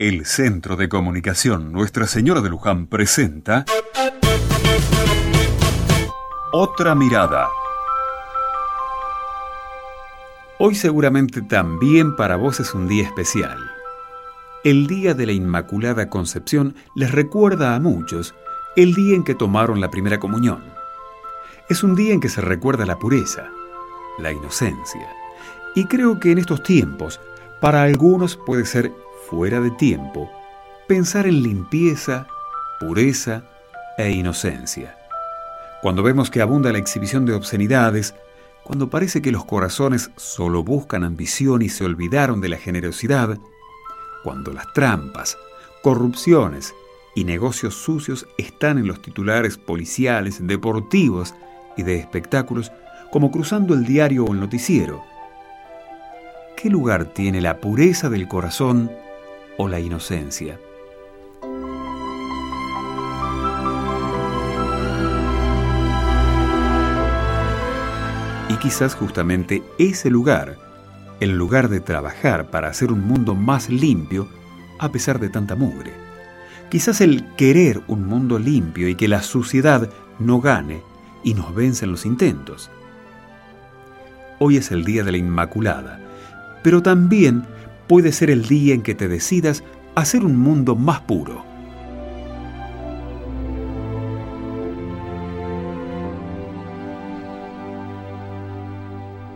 El Centro de Comunicación Nuestra Señora de Luján presenta Otra Mirada. Hoy seguramente también para vos es un día especial. El día de la Inmaculada Concepción les recuerda a muchos el día en que tomaron la primera comunión. Es un día en que se recuerda la pureza, la inocencia. Y creo que en estos tiempos, para algunos puede ser fuera de tiempo pensar en limpieza, pureza e inocencia. Cuando vemos que abunda la exhibición de obscenidades, cuando parece que los corazones solo buscan ambición y se olvidaron de la generosidad, cuando las trampas, corrupciones y negocios sucios están en los titulares policiales, deportivos y de espectáculos, como cruzando el diario o el noticiero. ¿Qué lugar tiene la pureza del corazón o la inocencia? Y quizás justamente ese lugar el lugar de trabajar para hacer un mundo más limpio a pesar de tanta mugre. Quizás el querer un mundo limpio y que la suciedad no gane y nos vence en los intentos. Hoy es el día de la Inmaculada, pero también puede ser el día en que te decidas hacer un mundo más puro